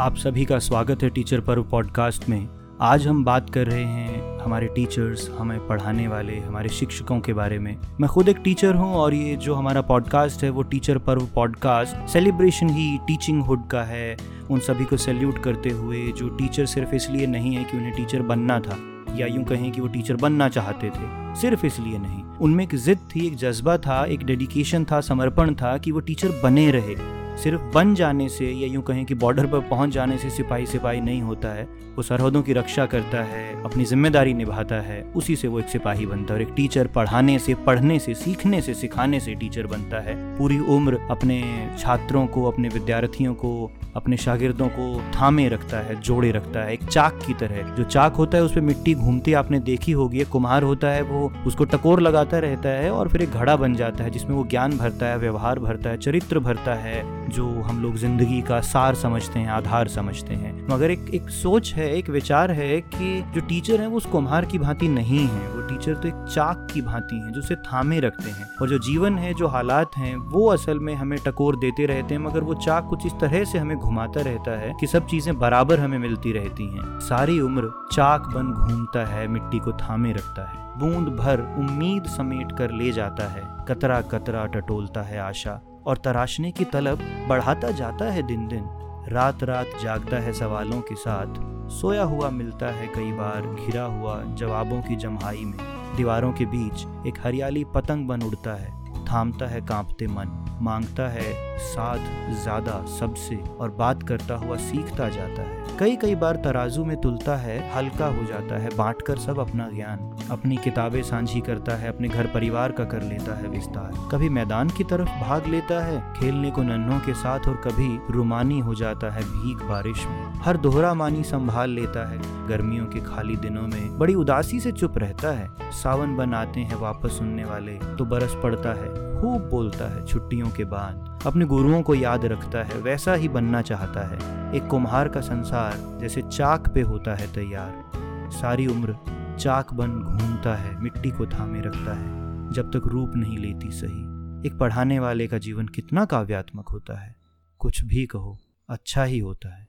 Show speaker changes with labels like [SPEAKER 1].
[SPEAKER 1] आप सभी का स्वागत है टीचर पर्व पॉडकास्ट में। आज हम बात कर रहे हैं हमारे टीचर्स, हमें पढ़ाने वाले, हमारे शिक्षकों के बारे में। मैं खुद एक टीचर हूँ और ये जो हमारा पॉडकास्ट है वो टीचर पर्व पॉडकास्ट, सेलिब्रेशन ही टीचिंग हुड का है। उन सभी को सैल्यूट करते हुए जो टीचर सिर्फ़ इसलिए नहीं है कि उन्हें टीचर बनना था, या यूँ कहें कि वो टीचर बनना चाहते थे, सिर्फ़ इसलिए नहीं। उनमें एक जिद थी, एक जज्बा था, एक डेडिकेशन था, समर्पण था कि वो टीचर बने रहे। सिर्फ़ बन जाने से या यूँ कहें कि बॉर्डर पर पहुँच जाने से सिपाही सिपाही नहीं होता है, वो सरहदों की रक्षा करता है, अपनी ज़िम्मेदारी निभाता है, उसी से वो एक सिपाही बनता है और एक टीचर पढ़ाने से, पढ़ने से, सीखने से, सिखाने से टीचर बनता है। पूरी उम्र अपने छात्रों को, अपने विद्यार्थियों को अपने शागिर्दों को थामे रखता है, जोड़े रखता है, एक चाक की तरह। जो चाक होता है उस पर मिट्टी घूमती आपने देखी होगी कुम्हार होता है, वो उसको टकोर लगाता रहता है और फिर एक घड़ा बन जाता है, जिसमें वो ज्ञान भरता है, व्यवहार भरता है, चरित्र भरता है, जो हम लोग ज़िंदगी का सार समझते हैं, आधार समझते हैं। मगर एक एक सोच है, एक विचार है कि जो टीचर है, वो उस कुम्हार की भांति नहीं है। वो टीचर तो एक चाक की भांति है, जो उसे थामे रखते हैं। और जो जीवन है, जो हालात हैं, वो असल में हमें टकोर देते रहते हैं, मगर वो चाक कुछ इस तरह से हमें घुमाता रहता है कि सब चीज़ें बराबर हमें मिलती रहती हैं। सारी उम्र चाक बन घूमता है, मिट्टी को थामे रखता है। बूंद भर उम्मीद समेट कर ले जाता है। कतरा कतरा टटोलता है आशा और तराशने की तलब बढ़ाता जाता है दिन दिन। रात रात जागता है सवालों के साथ। सोया हुआ मिलता है कई बार, घिरा हुआ जवाबों की जमहाई में। दीवारों के बीच एक हरियाली पतंग बन उड़ता है। थामता है कांपते मन, माँगता है साथ ज़्यादा सबसे और बात करता हुआ सीखता जाता है। कई कई बार तराजू में तुलता है, हल्का हो जाता है बांट कर सब अपना ज्ञान, अपनी किताबें साझी करता है, अपने घर परिवार का कर लेता है विस्तार। कभी मैदान की तरफ़ भाग लेता है, खेलने को नन्हों के साथ और कभी रुमानी हो जाता है भीग बारिश में। हर दोहरा मानी संभाल लेता है। गर्मियों के खाली दिनों में बड़ी उदासी से चुप रहता है। सावन बन आते हैं वापस सुनने वाले तो बरस पड़ता है। खूब बोलता है छुट्टियों के बाद। अपने गुरुओं को याद रखता है, वैसा ही बनना चाहता है। एक कुम्हार का संसार जैसे चाक पे होता है तैयार। सारी उम्र चाक बन घूमता है, मिट्टी को थामे रखता है, जब तक रूप नहीं लेती सही। एक पढ़ाने वाले का जीवन कितना काव्यात्मक होता है। कुछ भी कहो अच्छा ही होता है।